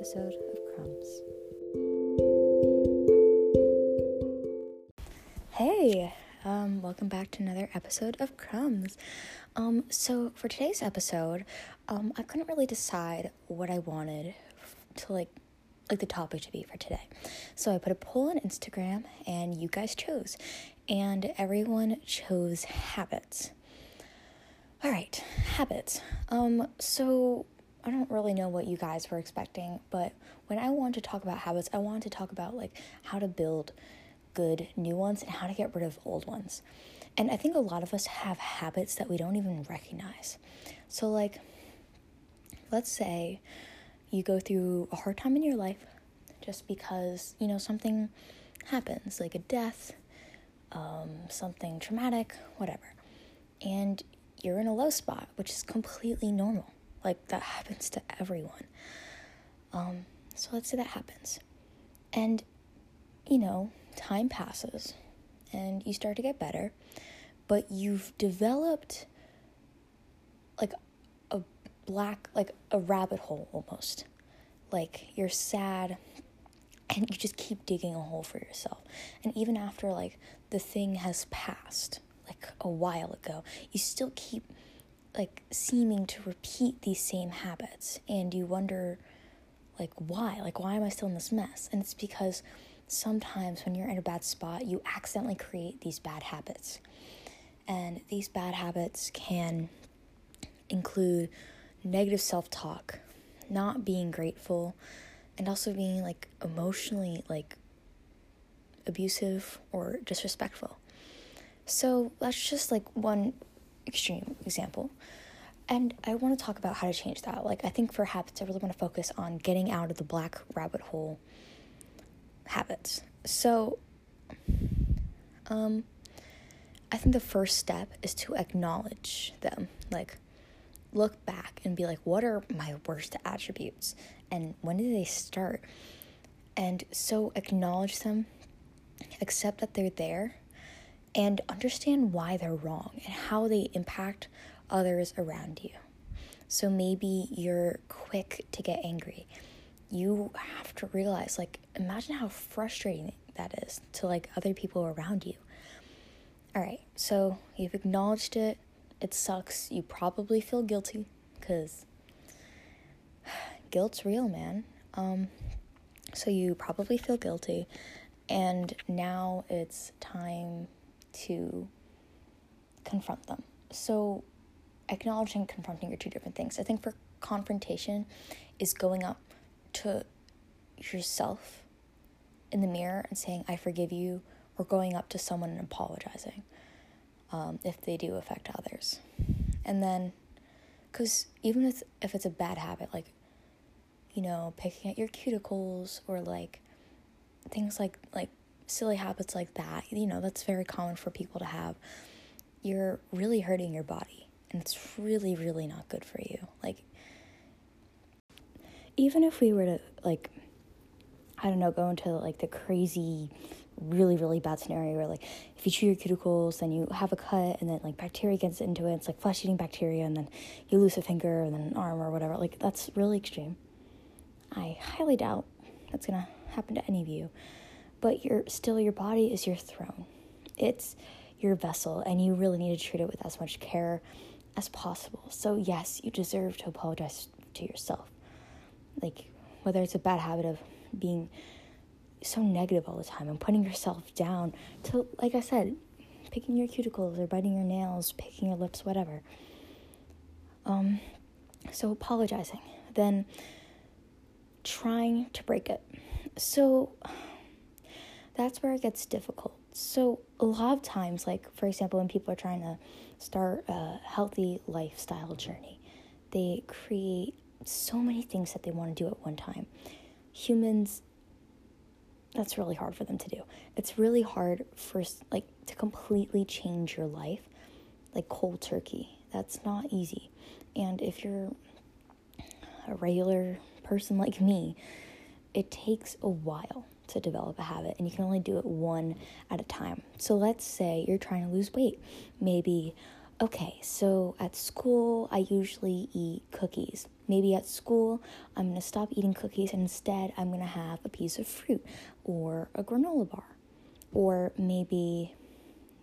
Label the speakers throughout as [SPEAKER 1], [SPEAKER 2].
[SPEAKER 1] episode of Crumbs. Hey, um, welcome back to another episode of Crumbs. Um, so for today's episode, um, I couldn't really decide what I wanted to like, like the topic to be for today. So I put a poll on Instagram, and you guys chose, and everyone chose habits. All right, habits. Um, so I don't really know what you guys were expecting, but when I wanted to talk about habits, I wanted to talk about like how to build good new ones and how to get rid of old ones. And I think a lot of us have habits that we don't even recognize. So like let's say you go through a hard time in your life just because, you know, something happens, like a death, um, something traumatic, whatever. And you're in a low spot, which is completely normal like that happens to everyone. Um, so let's say that happens. And, you know, time passes and you start to get better, but you've developed like a black, like a rabbit hole almost. Like you're sad and you just keep digging a hole for yourself. And even after like the thing has passed, like a while ago, you still keep like seeming to repeat these same habits and you wonder like why? Like why am i still in this mess? And it's because sometimes when you're in a bad spot you accidentally create these bad habits. And these bad habits can include negative self-talk not being grateful and also being like emotionally like abusive or disrespectful. So that's just like one extreme example. And I want to talk about how to change that. Like, I think for habits, I really want to focus on getting out of the black rabbit hole habits. So, um, I think the first step is to acknowledge them. Like, look back and be like, what are my worst attributes? And when did they start? And so, acknowledge them, accept that they're there, and understand why they're wrong and how they impact others around you. So maybe you're quick to get angry. You have to realize, like, imagine how frustrating that is to like other people around you. All right, so you've acknowledged it. It sucks. You probably feel guilty because guilt's real, man. Um, so you probably feel guilty, and now it's time to confront them. So, acknowledging and confronting are two different things. I think for confrontation is going up to yourself in the mirror and saying, I forgive you, or going up to someone and apologizing um, if they do affect others. And then, because even if, if it's a bad habit, like, you know, picking at your cuticles or like things like like silly habits like that, you know, that's very common for people to have. You're really hurting your body, and it's really, really not good for you. Like, even if we were to, like, I don't know, go into like the crazy, really, really bad scenario where, like, if you chew your cuticles, then you have a cut, and then like bacteria gets into it. It's like flesh eating bacteria, and then you lose a finger and then an arm or whatever. Like, that's really extreme. I highly doubt that's gonna happen to any of you but your still your body is your throne. It's your vessel and you really need to treat it with as much care as possible. So yes, you deserve to apologize to yourself. Like whether it's a bad habit of being so negative all the time and putting yourself down to like I said, picking your cuticles or biting your nails, picking your lips, whatever. Um so apologizing, then trying to break it. So that's where it gets difficult. So, a lot of times, like for example, when people are trying to start a healthy lifestyle journey, they create so many things that they want to do at one time. Humans, that's really hard for them to do. It's really hard for like to completely change your life, like cold turkey. That's not easy. And if you're a regular person like me, it takes a while to develop a habit and you can only do it one at a time. So let's say you're trying to lose weight. Maybe okay, so at school, I usually eat cookies. Maybe at school, I'm to stop eating cookies and instead I'm to have a piece of fruit or a granola bar. Or maybe,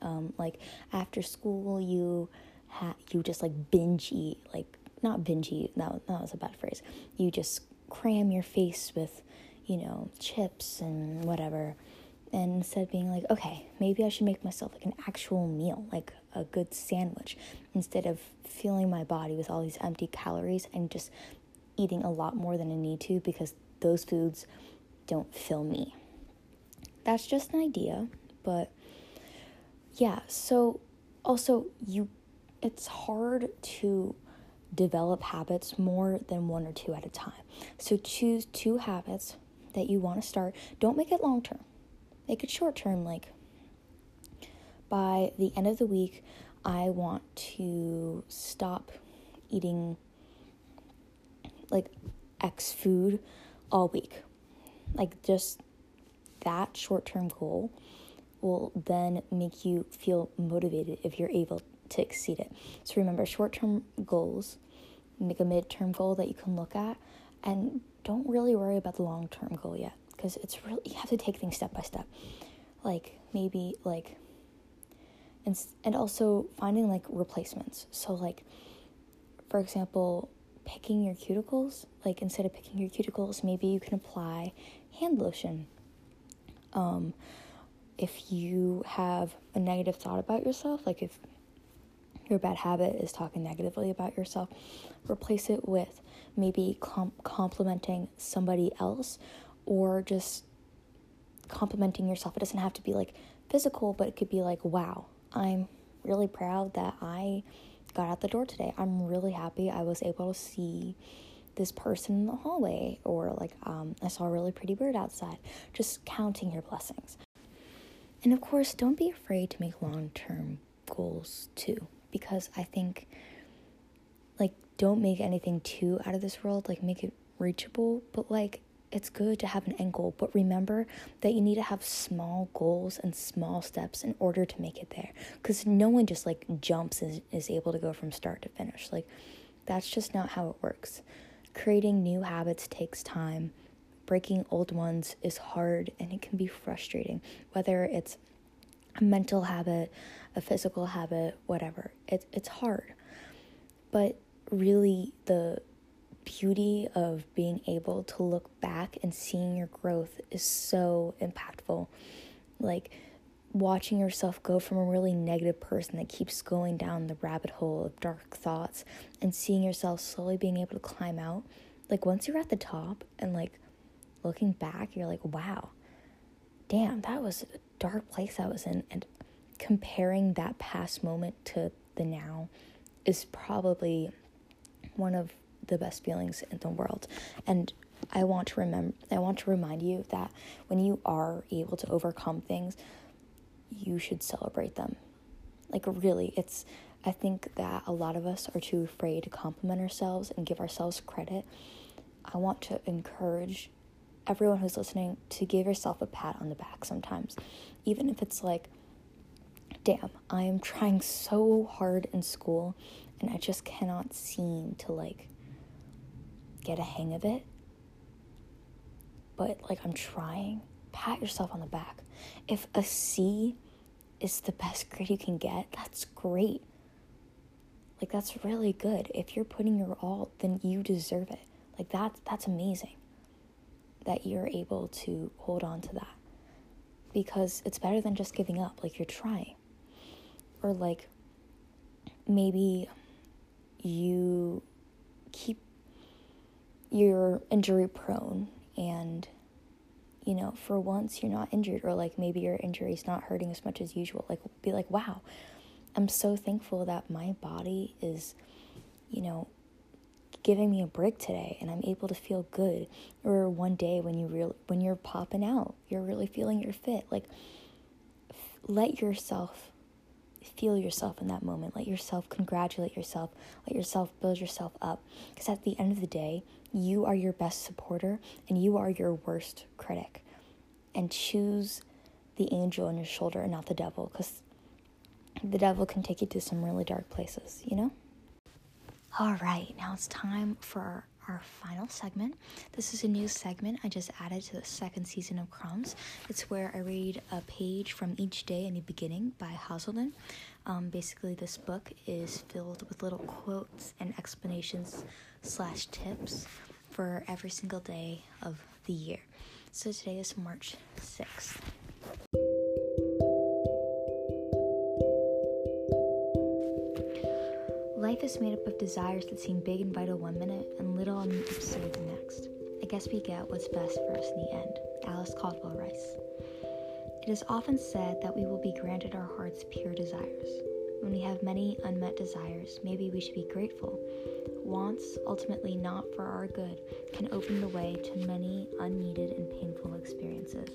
[SPEAKER 1] um, like, after school, you, ha- you just like binge eat, like, not binge eat, that, that was a bad phrase. You just cram your face with, you know, chips and whatever. And instead being like okay maybe i should make myself like an actual meal like a good sandwich instead of filling my body with all these empty calories and just eating a lot more than i need to because those foods don't fill me. That's just an idea but yeah so also you it's hard to develop habits more than one or two at a time. So choose two habits that you want to start don't make it long term make it short term like by the end of the week i want to stop eating like x food all week. Like just that short term goal will then make you feel motivated if you're able to exceed it. So remember short term goals make a mid-term goal that you can look at and don't really worry about the long term goal yet because it's really you have to take things step by step. Like maybe like and and also finding like replacements. So like for example picking your cuticles like instead of picking your cuticles maybe you can apply hand lotion. Um if you have a negative thought about yourself like if your bad habit is talking negatively about yourself replace it with maybe com- complimenting somebody else or just complimenting yourself. It doesn't have to be like physical, but it could be like, wow, I'm really proud that I got out the door today. I'm really happy I was able to see this person in the hallway, or like, um, I saw a really pretty bird outside. Just counting your blessings. And of course, don't be afraid to make long term goals too, because I think, like, don't make anything too out of this world, like, make it reachable, but like, it's good to have an end goal, but remember that you need to have small goals and small steps in order to make it there. Because no one just like jumps and is able to go from start to finish. Like, that's just not how it works. Creating new habits takes time. Breaking old ones is hard and it can be frustrating, whether it's a mental habit, a physical habit, whatever. It, it's hard. But really, the beauty of being able to look back and seeing your growth is so impactful. Like watching yourself go from a really negative person that keeps going down the rabbit hole of dark thoughts and seeing yourself slowly being able to climb out. Like once you're at the top and like looking back, you're like, wow, damn, that was dark place I was in. And comparing that past moment to the now is probably one of the best feelings in the world. And I want to remember I want to remind you that when you are able to overcome things, you should celebrate them. Like really, it's I think that a lot of us are too afraid to compliment ourselves and give ourselves credit. I want to encourage everyone who's listening to give yourself a pat on the back sometimes. Even if it's like, damn, I am trying so hard in school and I just cannot seem to like get a hang of it. But like I'm trying. Pat yourself on the back. If a C is the best grade you can get, that's great. Like that's really good. If you're putting your all, then you deserve it. Like that's that's amazing. That you're able to hold on to that. Because it's better than just giving up. Like you're trying. Or like maybe you keep you're injury prone and you know for once you're not injured or like maybe your injury is not hurting as much as usual like be like wow i'm so thankful that my body is you know giving me a break today and i'm able to feel good or one day when you real when you're popping out you're really feeling your fit like f- let yourself feel yourself in that moment. Let yourself congratulate yourself. Let yourself build yourself up. Because at the end of the day, you are your best supporter and you are your worst critic. And choose the angel on your shoulder and not the devil. Because the devil can take you to some really dark places, you know? All right, now it's time for our, final segment. This is a new segment I just added to the second season of Crumbs. It's where I read a page from each day in the beginning by Hazelden. Um, basically, this book is filled with little quotes and explanations slash tips for every single day of the year. So today is March 6th. Life is made up of desires that seem big and vital one minute and little and absurd the next. I guess we get what's best for us in the end. Alice Caldwell Rice. It is often said that we will be granted our heart's pure desires. When we have many unmet desires, maybe we should be grateful. Wants, ultimately not for our good, can open the way to many unneeded and painful experiences.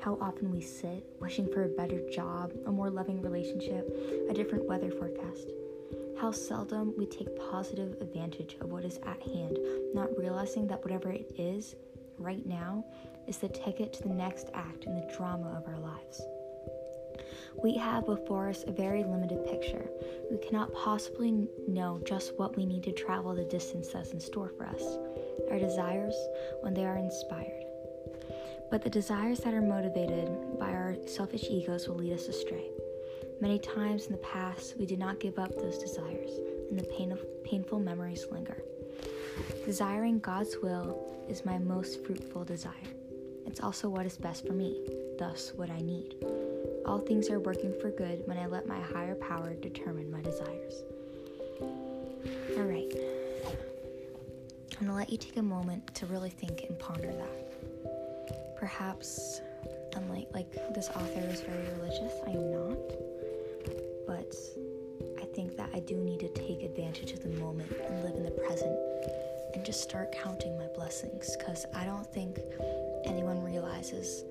[SPEAKER 1] How often we sit, wishing for a better job, a more loving relationship, a different weather forecast. How seldom we take positive advantage of what is at hand, not realizing that whatever it is, right now, is the ticket to the next act in the drama of our lives. We have before us a very limited picture. We cannot possibly know just what we need to travel the distance that's in store for us, our desires when they are inspired. But the desires that are motivated by our selfish egos will lead us astray. Many times in the past, we did not give up those desires, and the pain of, painful memories linger. Desiring God's will is my most fruitful desire. It's also what is best for me, thus, what I need. All things are working for good when I let my higher power determine my desires. All right. I'm going to let you take a moment to really think and ponder that. Perhaps, unlike like this author is very religious, I am not but I think that I do need to take advantage of the moment and live in the present and just start counting my blessings because I don't think anyone realizes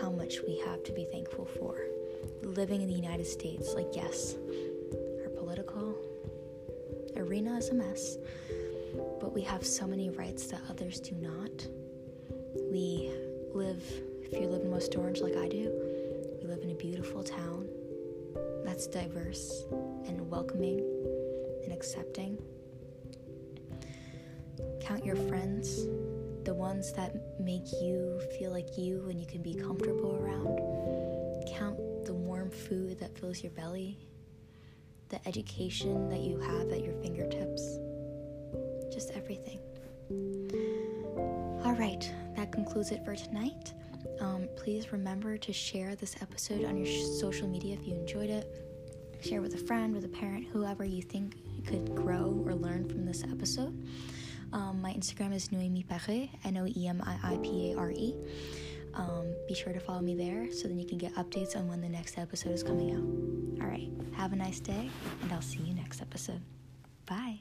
[SPEAKER 1] how much we have to be thankful for. Living in the United States, like, yes, our political arena is a mess, but we have so many rights that others do not. We live, if you live in West Orange like I do, we live in a beautiful town that's diverse and welcoming and accepting. Count your friends, the ones that make you feel like you and you can be comfortable around. Count the warm food that fills your belly, the education that you have at your fingertips, just everything. All right, that concludes it for tonight. Um, please remember to share this episode on your sh- social media if you enjoyed it. Share with a friend, with a parent, whoever you think could grow or learn from this episode. Um, my Instagram is Noemi Pare, N O E M I I P A R E. Um, be sure to follow me there so then you can get updates on when the next episode is coming out. All right, have a nice day, and I'll see you next episode. Bye.